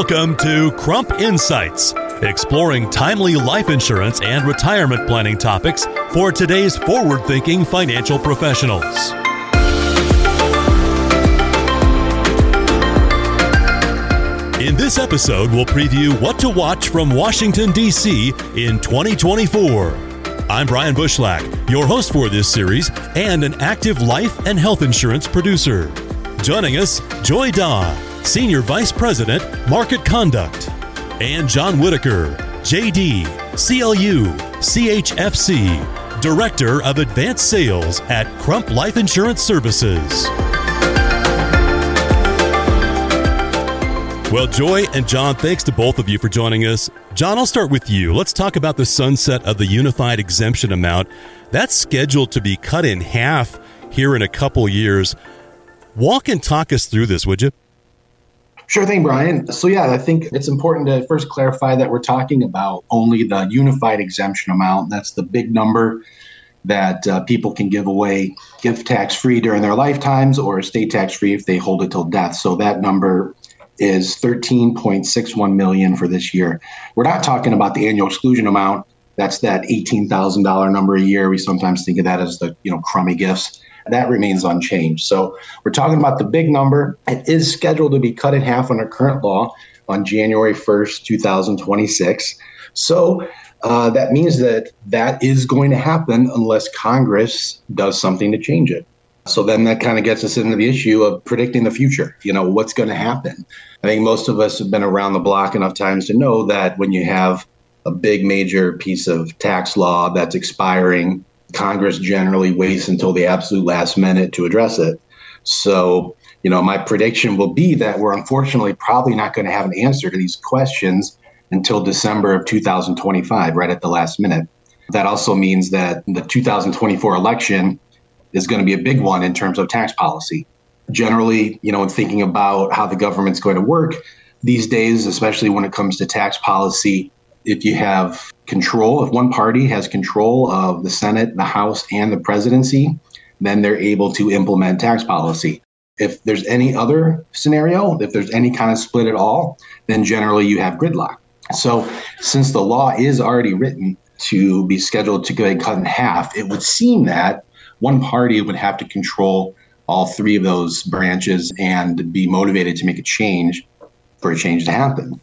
Welcome to Crump Insights, exploring timely life insurance and retirement planning topics for today's forward thinking financial professionals. In this episode, we'll preview what to watch from Washington, D.C. in 2024. I'm Brian Bushlack, your host for this series and an active life and health insurance producer. Joining us, Joy Dawe, Senior Vice President, Market Conduct, and Jon Whitacre, JD, CLU, CHFC, Director of Advanced Sales at Crump Life Insurance Services. Well, Joy and Jon, thanks to both of you for joining us. Jon, I'll start with you. Let's talk about the sunset of the unified exemption amount. That's scheduled to be cut in half here in a couple years. Walk and talk us through this, would you? Sure thing, Brian. So, yeah, I think it's important to first clarify that we're talking about only the unified exemption amount. That's the big number that uh, people can give away gift tax free during their lifetimes or estate tax free if they hold it till death. So, that number is 13.61 million for this year. We're not talking about the annual exclusion amount. That's that $18,000 number a year. We sometimes think of that as the, you know, Crummey gifts. That remains unchanged. So we're talking about the big number. It is scheduled to be cut in half under current law on January 1st, 2026. So uh, that means that that is going to happen unless Congress does something to change it. So then that kind of gets us into the issue of predicting the future. You know, what's going to happen? I think most of us have been around the block enough times to know that when you have a big major piece of tax law that's expiring, Congress generally waits until the absolute last minute to address it. So, you know, my prediction will be that we're unfortunately probably not going to have an answer to these questions until December of 2025, right at the last minute. That also means that the 2024 election is going to be a big one in terms of tax policy. Generally, you know, in thinking about how the government's going to work these days, especially when it comes to tax policy, if you have control, if one party has control of the Senate, the House, and the presidency, then they're able to implement tax policy. If there's any other scenario, if there's any kind of split at all, then generally you have gridlock. So, since the law is already written to be scheduled to get cut in half, it would seem that one party would have to control all three of those branches and be motivated to make a change for a change to happen.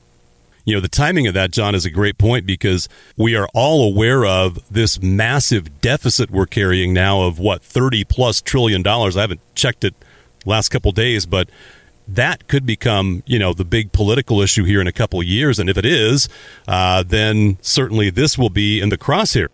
You know, the timing of that, Jon, is a great point because we are all aware of this massive deficit we're carrying now of what, 30 plus trillion dollars. I haven't checked it last couple days, but that could become, you know, the big political issue here in a couple years. And if it is, uh, then certainly this will be in the crosshair.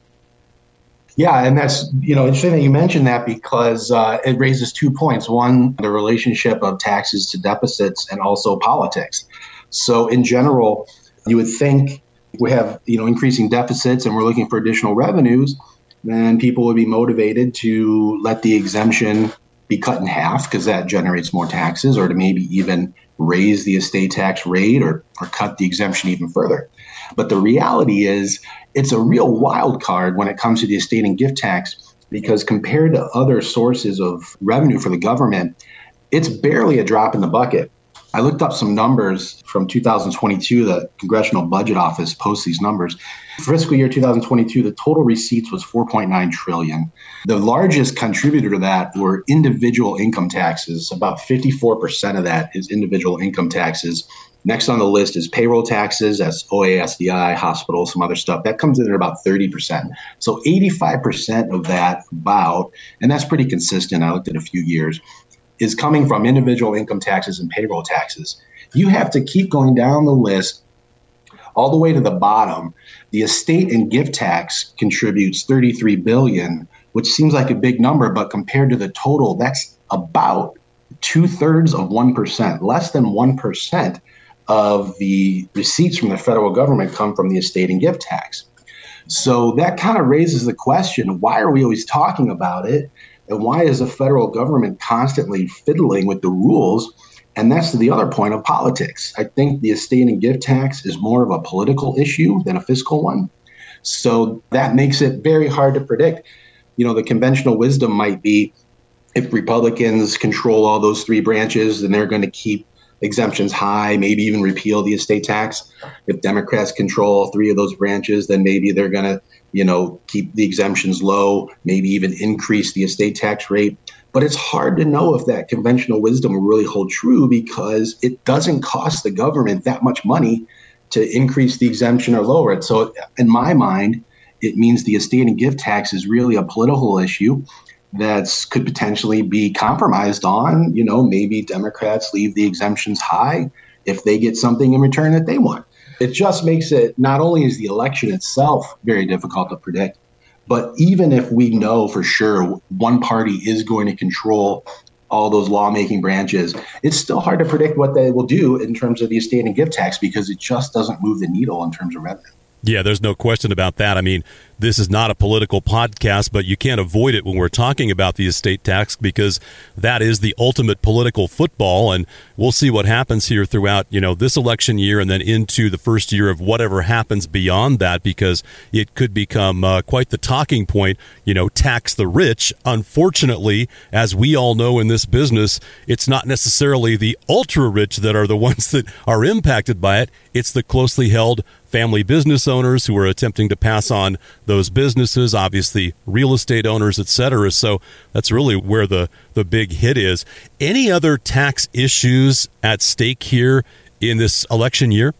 Yeah, and that's you know interesting that you mentioned that because uh, it raises two points: one, the relationship of taxes to deficits, and also politics. So, in general, you would think we have you know increasing deficits and we're looking for additional revenues, then people would be motivated to let the exemption be cut in half because that generates more taxes, or to maybe even raise the estate tax rate or, or cut the exemption even further. But the reality is, it's a real wild card when it comes to the estate and gift tax because compared to other sources of revenue for the government, it's barely a drop in the bucket. I looked up some numbers from 2022. The Congressional Budget Office posts these numbers. Fiscal year 2022, the total receipts was 4.9 trillion. The largest contributor to that were individual income taxes. About 54% of that is individual income taxes. Next on the list is payroll taxes, that's OASDI, hospitals, some other stuff. That comes in at about 30%. So 85% of that, about, and that's pretty consistent. I looked at a few years, is coming from individual income taxes and payroll taxes. You have to keep going down the list all the way to the bottom. The estate and gift tax contributes 33 billion, which seems like a big number, but compared to the total, that's about two thirds of 1%, less than 1% of the receipts from the federal government come from the estate and gift tax. So that kind of raises the question why are we always talking about it? And why is the federal government constantly fiddling with the rules? And that's the other point of politics. I think the estate and gift tax is more of a political issue than a fiscal one. So that makes it very hard to predict. You know, the conventional wisdom might be if Republicans control all those three branches, then they're going to keep exemptions high, maybe even repeal the estate tax. If Democrats control three of those branches, then maybe they're going to, you know, keep the exemptions low, maybe even increase the estate tax rate. But it's hard to know if that conventional wisdom will really hold true because it doesn't cost the government that much money to increase the exemption or lower it. So, in my mind, it means the estate and gift tax is really a political issue that could potentially be compromised on. You know, maybe Democrats leave the exemptions high if they get something in return that they want. It just makes it not only is the election itself very difficult to predict, but even if we know for sure one party is going to control all those lawmaking branches, it's still hard to predict what they will do in terms of the estate and gift tax because it just doesn't move the needle in terms of revenue. Yeah, there's no question about that. I mean, this is not a political podcast, but you can't avoid it when we're talking about the estate tax because that is the ultimate political football. And we'll see what happens here throughout, you know, this election year and then into the first year of whatever happens beyond that because it could become uh, quite the talking point, you know, tax the rich. Unfortunately, as we all know in this business, it's not necessarily the ultra rich that are the ones that are impacted by it. It's the closely held family business owners who are attempting to pass on those businesses, obviously real estate owners, et cetera. So that's really where the, the big hit is. Any other tax issues at stake here in this election year?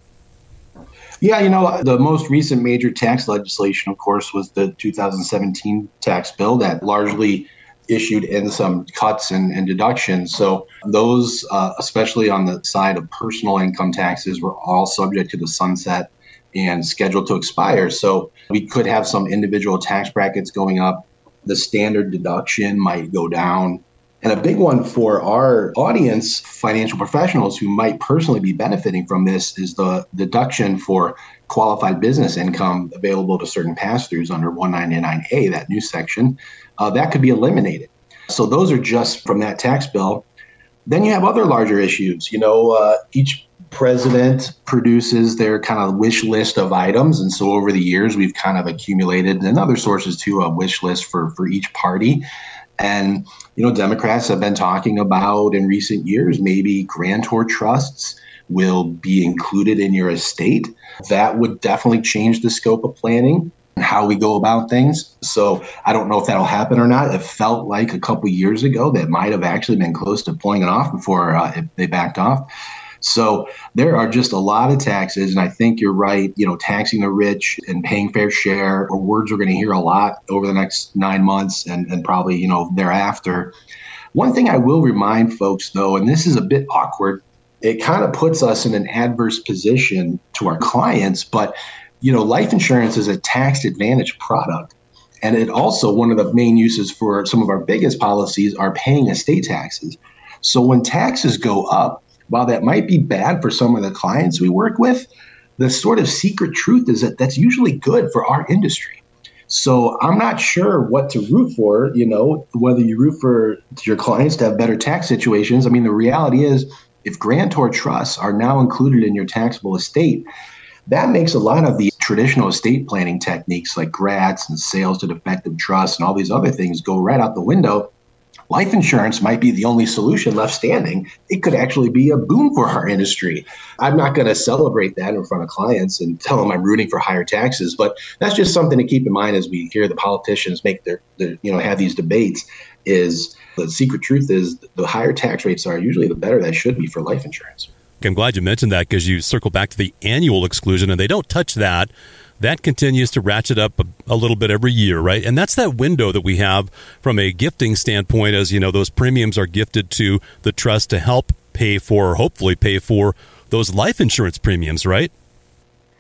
Yeah, you know, the most recent major tax legislation, of course, was the 2017 tax bill that largely issued in some cuts and, and deductions. So those, uh, especially on the side of personal income taxes, were all subject to the sunset and scheduled to expire. So we could have some individual tax brackets going up. The standard deduction might go down. And a big one for our audience, financial professionals who might personally be benefiting from this, is the deduction for qualified business income available to certain pass throughs under 199A, that new section. Uh, that could be eliminated. So those are just from that tax bill. Then you have other larger issues. You know, uh, each president produces their kind of wish list of items. And so over the years, we've kind of accumulated, and other sources too, a wish list for, for each party. And, you know, Democrats have been talking about in recent years maybe grantor trusts will be included in your estate. That would definitely change the scope of planning and how we go about things. So I don't know if that'll happen or not. It felt like a couple years ago that might have actually been close to pulling it off before uh, they backed off. So there are just a lot of taxes. And I think you're right, you know, taxing the rich and paying fair share are words we're going to hear a lot over the next nine months and, and probably, you know, thereafter. One thing I will remind folks, though, and this is a bit awkward, it kind of puts us in an adverse position to our clients, but you know, life insurance is a tax advantage product. And it also, one of the main uses for some of our biggest policies are paying estate taxes. So when taxes go up, while that might be bad for some of the clients we work with, the sort of secret truth is that that's usually good for our industry. So I'm not sure what to root for, you know, whether you root for your clients to have better tax situations. I mean, the reality is if grantor trusts are now included in your taxable estate, that makes a lot of the traditional estate planning techniques like GRATs and sales to defective trusts and all these other things go right out the window life insurance might be the only solution left standing. It could actually be a boom for our industry. I'm not going to celebrate that in front of clients and tell them I'm rooting for higher taxes, but that's just something to keep in mind as we hear the politicians make their, their you know, have these debates. Is the secret truth is the higher tax rates are usually the better that should be for life insurance. I'm glad you mentioned that because you circle back to the annual exclusion and they don't touch that that continues to ratchet up a, a, little bit every year, right? And that's that window that we have from a gifting standpoint, as you know, those premiums are gifted to the trust to help pay for, or hopefully pay for, those life insurance premiums, right?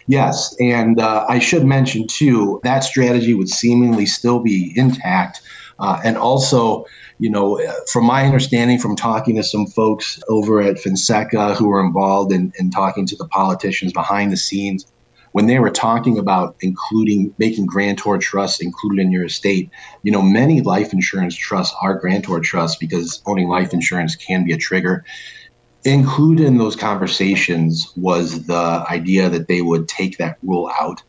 Yes, and uh, I should mention too that strategy would seemingly still be intact, uh, and also, you know, from my understanding, from talking to some folks over at Finseca who were involved in, in talking to the politicians behind the scenes, when they were talking about including making grantor trusts included in your estate, you know, many life insurance trusts are grantor trusts because owning life insurance can be a trigger. Included in those conversations was the idea that they would take that rule out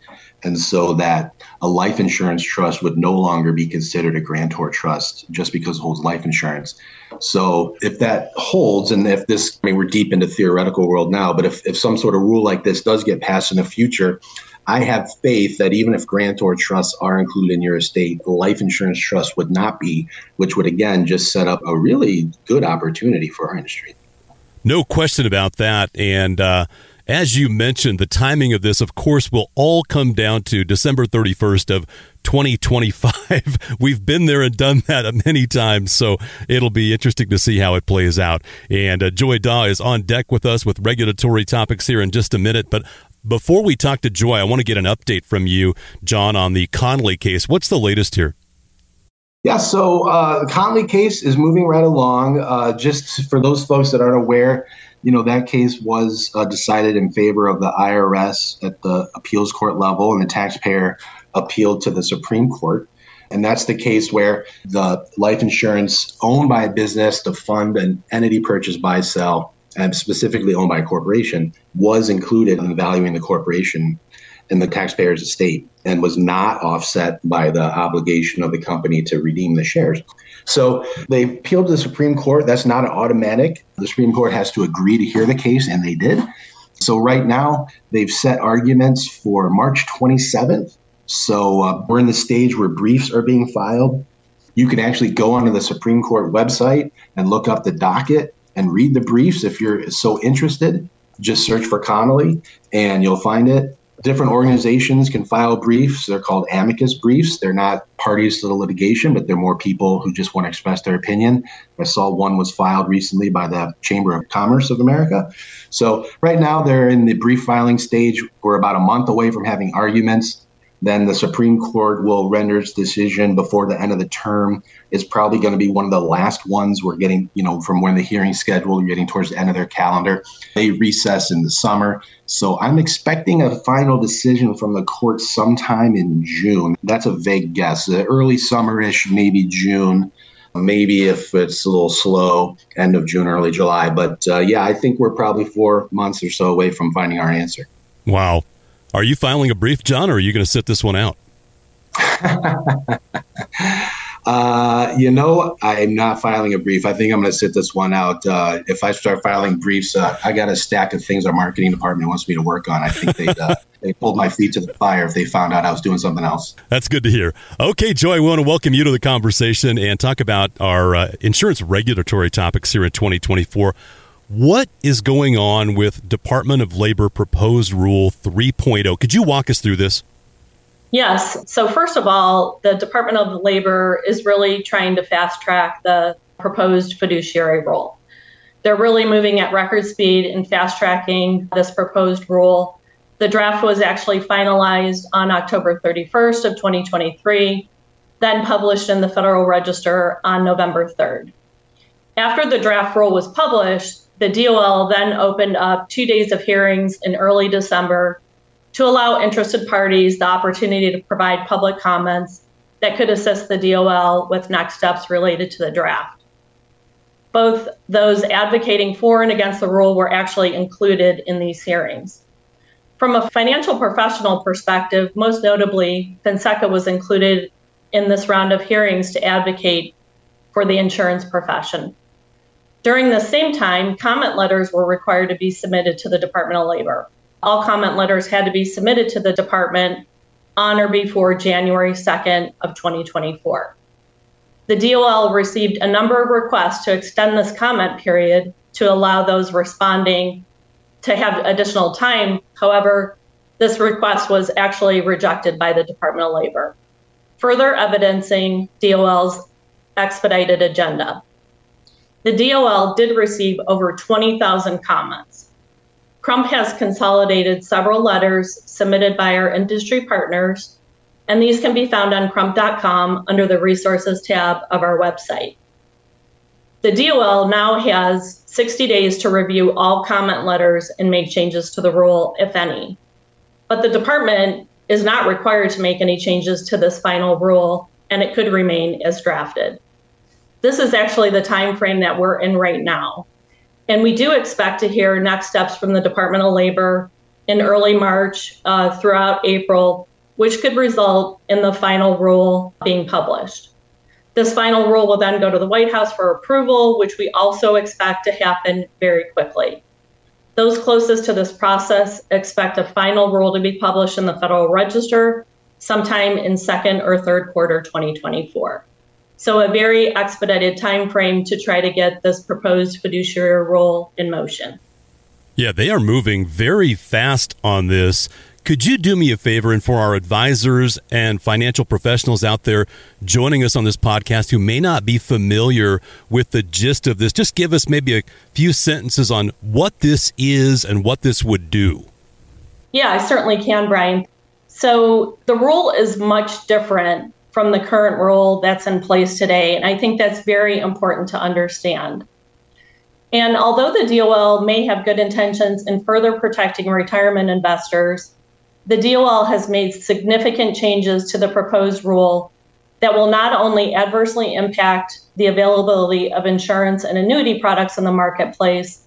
and so that a life insurance trust would no longer be considered a grantor trust just because it holds life insurance. So if that holds, and if this, I mean, we're deep into theoretical world now, but if, if some sort of rule like this does get passed in the future, I have faith that even if grantor trusts are included in your estate, the life insurance trust would not be, which would again just set up a really good opportunity for our industry. No question about that. And, uh, as you mentioned, the timing of this, of course, will all come down to December 31st of 2025. We've been there and done that many times, so it'll be interesting to see how it plays out. And uh, Joy Dawe is on deck with us with regulatory topics here in just a minute. But before we talk to Joy, I want to get an update from you, Jon, on the Connelly case. What's the latest here? Yeah, so uh, the Connelly case is moving right along. Uh, just for those folks that aren't aware, you know, that case was uh, decided in favor of the IRS at the appeals court level, and the taxpayer appealed to the Supreme Court. And that's the case where the life insurance owned by a business to fund an entity purchase buy sell, and specifically owned by a corporation, was included in valuing the corporation in the taxpayer's estate and was not offset by the obligation of the company to redeem the shares. So they appealed to the Supreme Court. That's not an automatic. The Supreme Court has to agree to hear the case, and they did. So right now, they've set arguments for March 27th. So uh, we're in the stage where briefs are being filed. You can actually go onto the Supreme Court website and look up the docket and read the briefs if you're so interested. Just search for Connelly and you'll find it different organizations can file briefs. They're called amicus briefs. They're not parties to the litigation, but they're more people who just want to express their opinion. I saw one was filed recently by the Chamber of Commerce of America. So right now they're in the brief filing stage. We're about a month away from having arguments. Then the Supreme Court will render its decision before the end of the term. It's probably going to be one of the last ones we're getting, you know, from when the hearing schedule, you're getting towards the end of their calendar. They recess in the summer. So I'm expecting a final decision from the court sometime in June. That's a vague guess. Early summerish, maybe June. Maybe if it's a little slow, end of June, early July. But uh, yeah, I think we're probably four months or so away from finding our answer. Wow. Are you filing a brief, Jon, or are you going to sit this one out? uh, you know, I'm not filing a brief. I think I'm going to sit this one out. Uh, if I start filing briefs, uh, I got a stack of things our marketing department wants me to work on. I think they uh, they pulled my feet to the fire if they found out I was doing something else. That's good to hear. Okay, Joy, we want to welcome you to the conversation and talk about our uh, insurance regulatory topics here in 2024. What is going on with Department of Labor proposed rule 3.0? Could you walk us through this? Yes. So, first of all, the Department of Labor is really trying to fast track the proposed fiduciary rule. They're really moving at record speed and fast tracking this proposed rule. The draft was actually finalized on October 31st of 2023, then published in the Federal Register on November 3rd. After the draft rule was published, the DOL then opened up two days of hearings in early December to allow interested parties the opportunity to provide public comments that could assist the DOL with next steps related to the draft. Both those advocating for and against the rule were actually included in these hearings. From a financial professional perspective, most notably, FinSECA was included in this round of hearings to advocate for the insurance profession. During the same time, comment letters were required to be submitted to the Department of Labor. All comment letters had to be submitted to the department on or before January 2nd of 2024. The DOL received a number of requests to extend this comment period to allow those responding to have additional time. However, this request was actually rejected by the Department of Labor, further evidencing DOL's expedited agenda the DOL did receive over 20,000 comments. Crump has consolidated several letters submitted by our industry partners, and these can be found on crump.com under the resources tab of our website. The DOL now has 60 days to review all comment letters and make changes to the rule, if any. But the department is not required to make any changes to this final rule, and it could remain as drafted this is actually the time frame that we're in right now. And we do expect to hear next steps from the Department of Labor in early March uh, throughout April, which could result in the final rule being published. This final rule will then go to the White House for approval, which we also expect to happen very quickly. Those closest to this process expect a final rule to be published in the Federal Register sometime in second or third quarter 2024. So a very expedited time frame to try to get this proposed fiduciary rule in motion. Yeah, they are moving very fast on this. Could you do me a favor and for our advisors and financial professionals out there joining us on this podcast who may not be familiar with the gist of this, just give us maybe a few sentences on what this is and what this would do? Yeah, I certainly can, Brian. So the rule is much different from the current rule that's in place today. And I think that's very important to understand. And although the DOL may have good intentions in further protecting retirement investors, the DOL has made significant changes to the proposed rule that will not only adversely impact the availability of insurance and annuity products in the marketplace,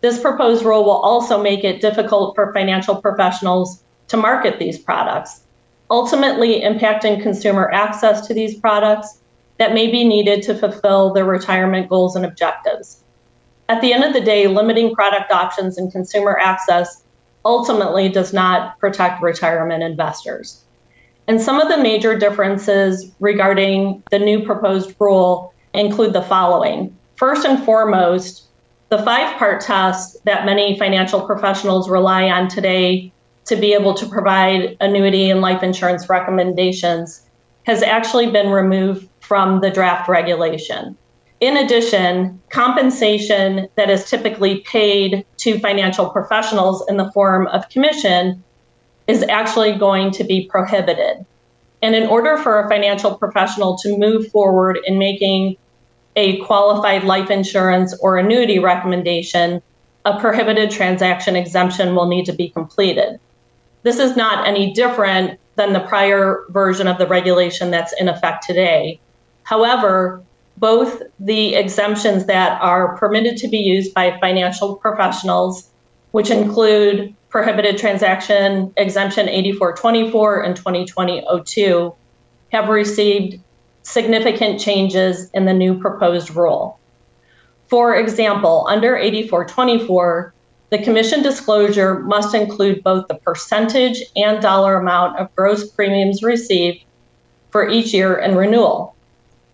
this proposed rule will also make it difficult for financial professionals to market these products ultimately impacting consumer access to these products that may be needed to fulfill their retirement goals and objectives. At the end of the day, limiting product options and consumer access ultimately does not protect retirement investors. And some of the major differences regarding the new proposed rule include the following. First and foremost, the five part test that many financial professionals rely on today to be able to provide annuity and life insurance recommendations has actually been removed from the draft regulation. In addition, compensation that is typically paid to financial professionals in the form of commission is actually going to be prohibited. And in order for a financial professional to move forward in making a qualified life insurance or annuity recommendation, a prohibited transaction exemption will need to be completed. This is not any different than the prior version of the regulation that's in effect today. However, both the exemptions that are permitted to be used by financial professionals, which include prohibited transaction exemption 8424 and 2020 have received significant changes in the new proposed rule. For example, under 8424, the commission disclosure must include both the percentage and dollar amount of gross premiums received for each year and renewal.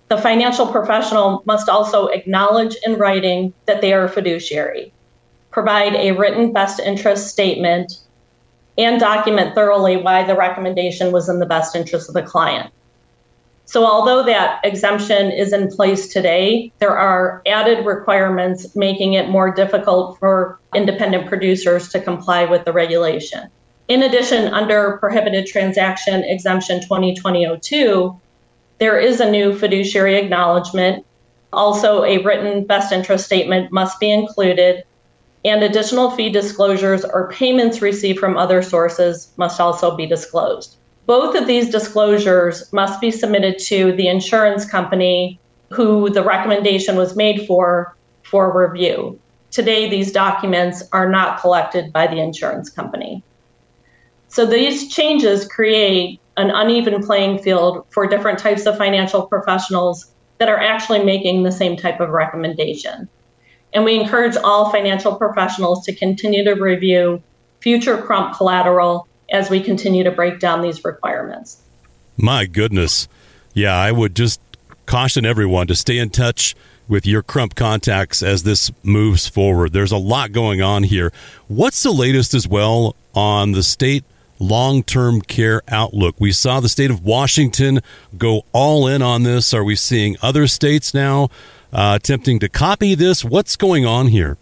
The financial professional must also acknowledge in writing that they are a fiduciary, provide a written best interest statement, and document thoroughly why the recommendation was in the best interest of the client. So, although that exemption is in place today, there are added requirements making it more difficult for independent producers to comply with the regulation. In addition, under prohibited transaction exemption 2020-02, there is a new fiduciary acknowledgement. Also, a written best interest statement must be included, and additional fee disclosures or payments received from other sources must also be disclosed. Both of these disclosures must be submitted to the insurance company who the recommendation was made for for review. Today, these documents are not collected by the insurance company. So these changes create an uneven playing field for different types of financial professionals that are actually making the same type of recommendation. And we encourage all financial professionals to continue to review future Crump collateral as we continue to break down these requirements. My goodness. Yeah, I would just caution everyone to stay in touch with your Crump contacts as this moves forward. There's a lot going on here. What's the latest as well on the state long term care outlook? We saw the state of Washington go all in on this. Are we seeing other states now uh, attempting to copy this? What's going on here?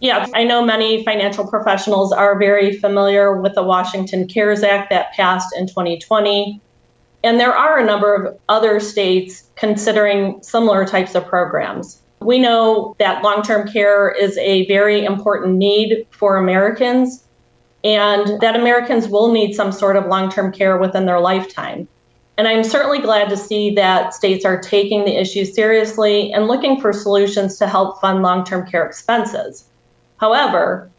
Yeah, I know many financial professionals are very familiar with the Washington CARES Act that passed in 2020. And there are a number of other states considering similar types of programs. We know that long term care is a very important need for Americans, and that Americans will need some sort of long term care within their lifetime. And I'm certainly glad to see that states are taking the issue seriously and looking for solutions to help fund long term care expenses. However,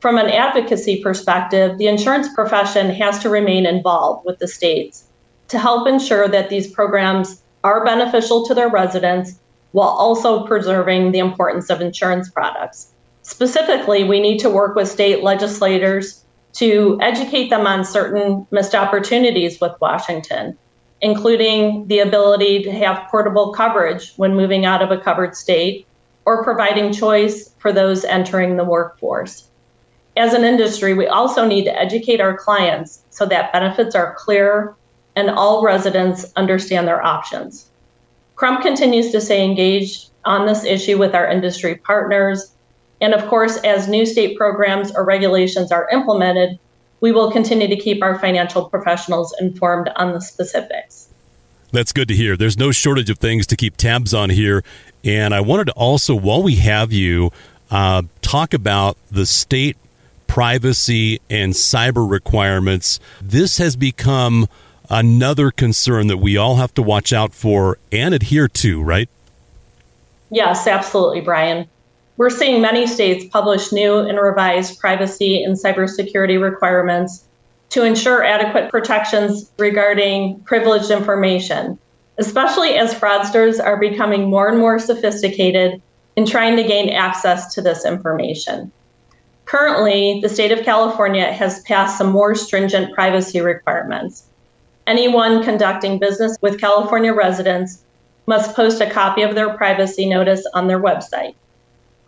from an advocacy perspective, the insurance profession has to remain involved with the states to help ensure that these programs are beneficial to their residents while also preserving the importance of insurance products. Specifically, we need to work with state legislators to educate them on certain missed opportunities with Washington including the ability to have portable coverage when moving out of a covered state or providing choice for those entering the workforce. As an industry, we also need to educate our clients so that benefits are clear and all residents understand their options. Crump continues to stay engaged on this issue with our industry partners. And of course, as new state programs or regulations are implemented, we will continue to keep our financial professionals informed on the specifics. That's good to hear. There's no shortage of things to keep tabs on here. And I wanted to also, while we have you, uh, talk about the state privacy and cyber requirements. This has become another concern that we all have to watch out for and adhere to, right? Yes, absolutely, Brian. We're seeing many states publish new and revised privacy and cybersecurity requirements to ensure adequate protections regarding privileged information, especially as fraudsters are becoming more and more sophisticated in trying to gain access to this information. Currently, the state of California has passed some more stringent privacy requirements. Anyone conducting business with California residents must post a copy of their privacy notice on their website.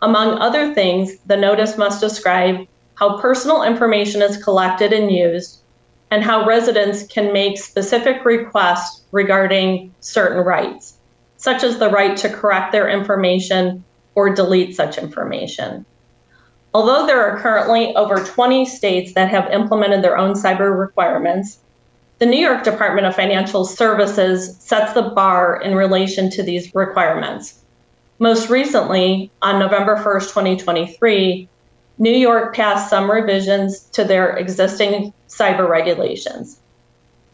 Among other things, the notice must describe how personal information is collected and used, and how residents can make specific requests regarding certain rights, such as the right to correct their information or delete such information. Although there are currently over 20 states that have implemented their own cyber requirements, the New York Department of Financial Services sets the bar in relation to these requirements. Most recently, on November 1st, 2023, New York passed some revisions to their existing cyber regulations.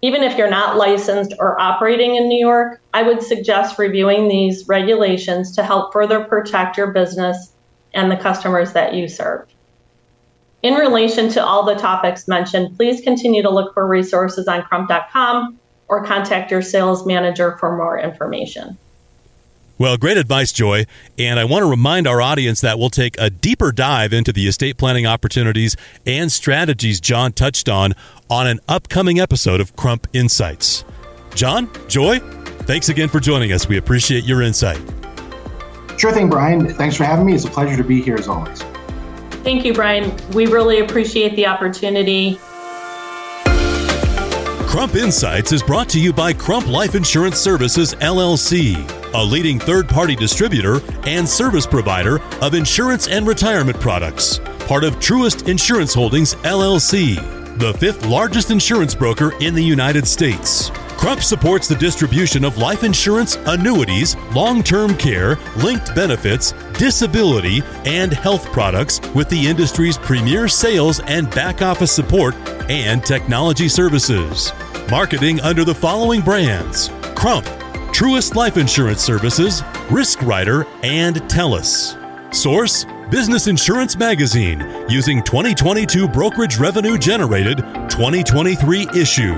Even if you're not licensed or operating in New York, I would suggest reviewing these regulations to help further protect your business and the customers that you serve. In relation to all the topics mentioned, please continue to look for resources on crump.com or contact your sales manager for more information. Well, great advice, Joy. And I want to remind our audience that we'll take a deeper dive into the estate planning opportunities and strategies Jon touched on on an upcoming episode of Crump Insights. Jon, Joy, thanks again for joining us. We appreciate your insight. Sure thing, Brian. Thanks for having me. It's a pleasure to be here as always. Thank you, Brian. We really appreciate the opportunity. Crump Insights is brought to you by Crump Life Insurance Services, LLC a leading third party distributor and service provider of insurance and retirement products, part of Truist Insurance Holdings, LLC, the fifth largest insurance broker in the United States. Crump supports the distribution of life insurance, annuities, long term care, linked benefits, disability, and health products with the industry's premier sales and back office support and technology services. Marketing under the following brands Crump, Truist Life Insurance Services, Risk Rider, and TELUS. Source Business Insurance Magazine using 2022 brokerage revenue generated 2023 issue.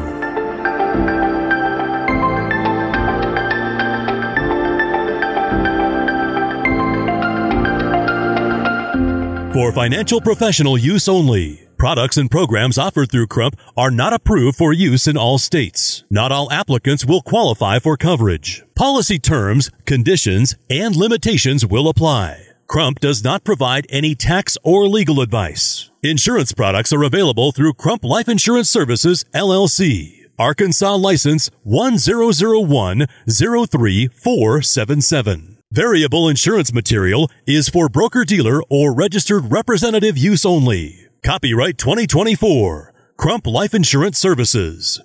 For financial professional use only. Products and programs offered through Crump are not approved for use in all states. Not all applicants will qualify for coverage. Policy terms, conditions, and limitations will apply. Crump does not provide any tax or legal advice. Insurance products are available through Crump Life Insurance Services, LLC. Arkansas license 100103477. Variable insurance material is for broker dealer or registered representative use only. Copyright 2024. Crump Life Insurance Services.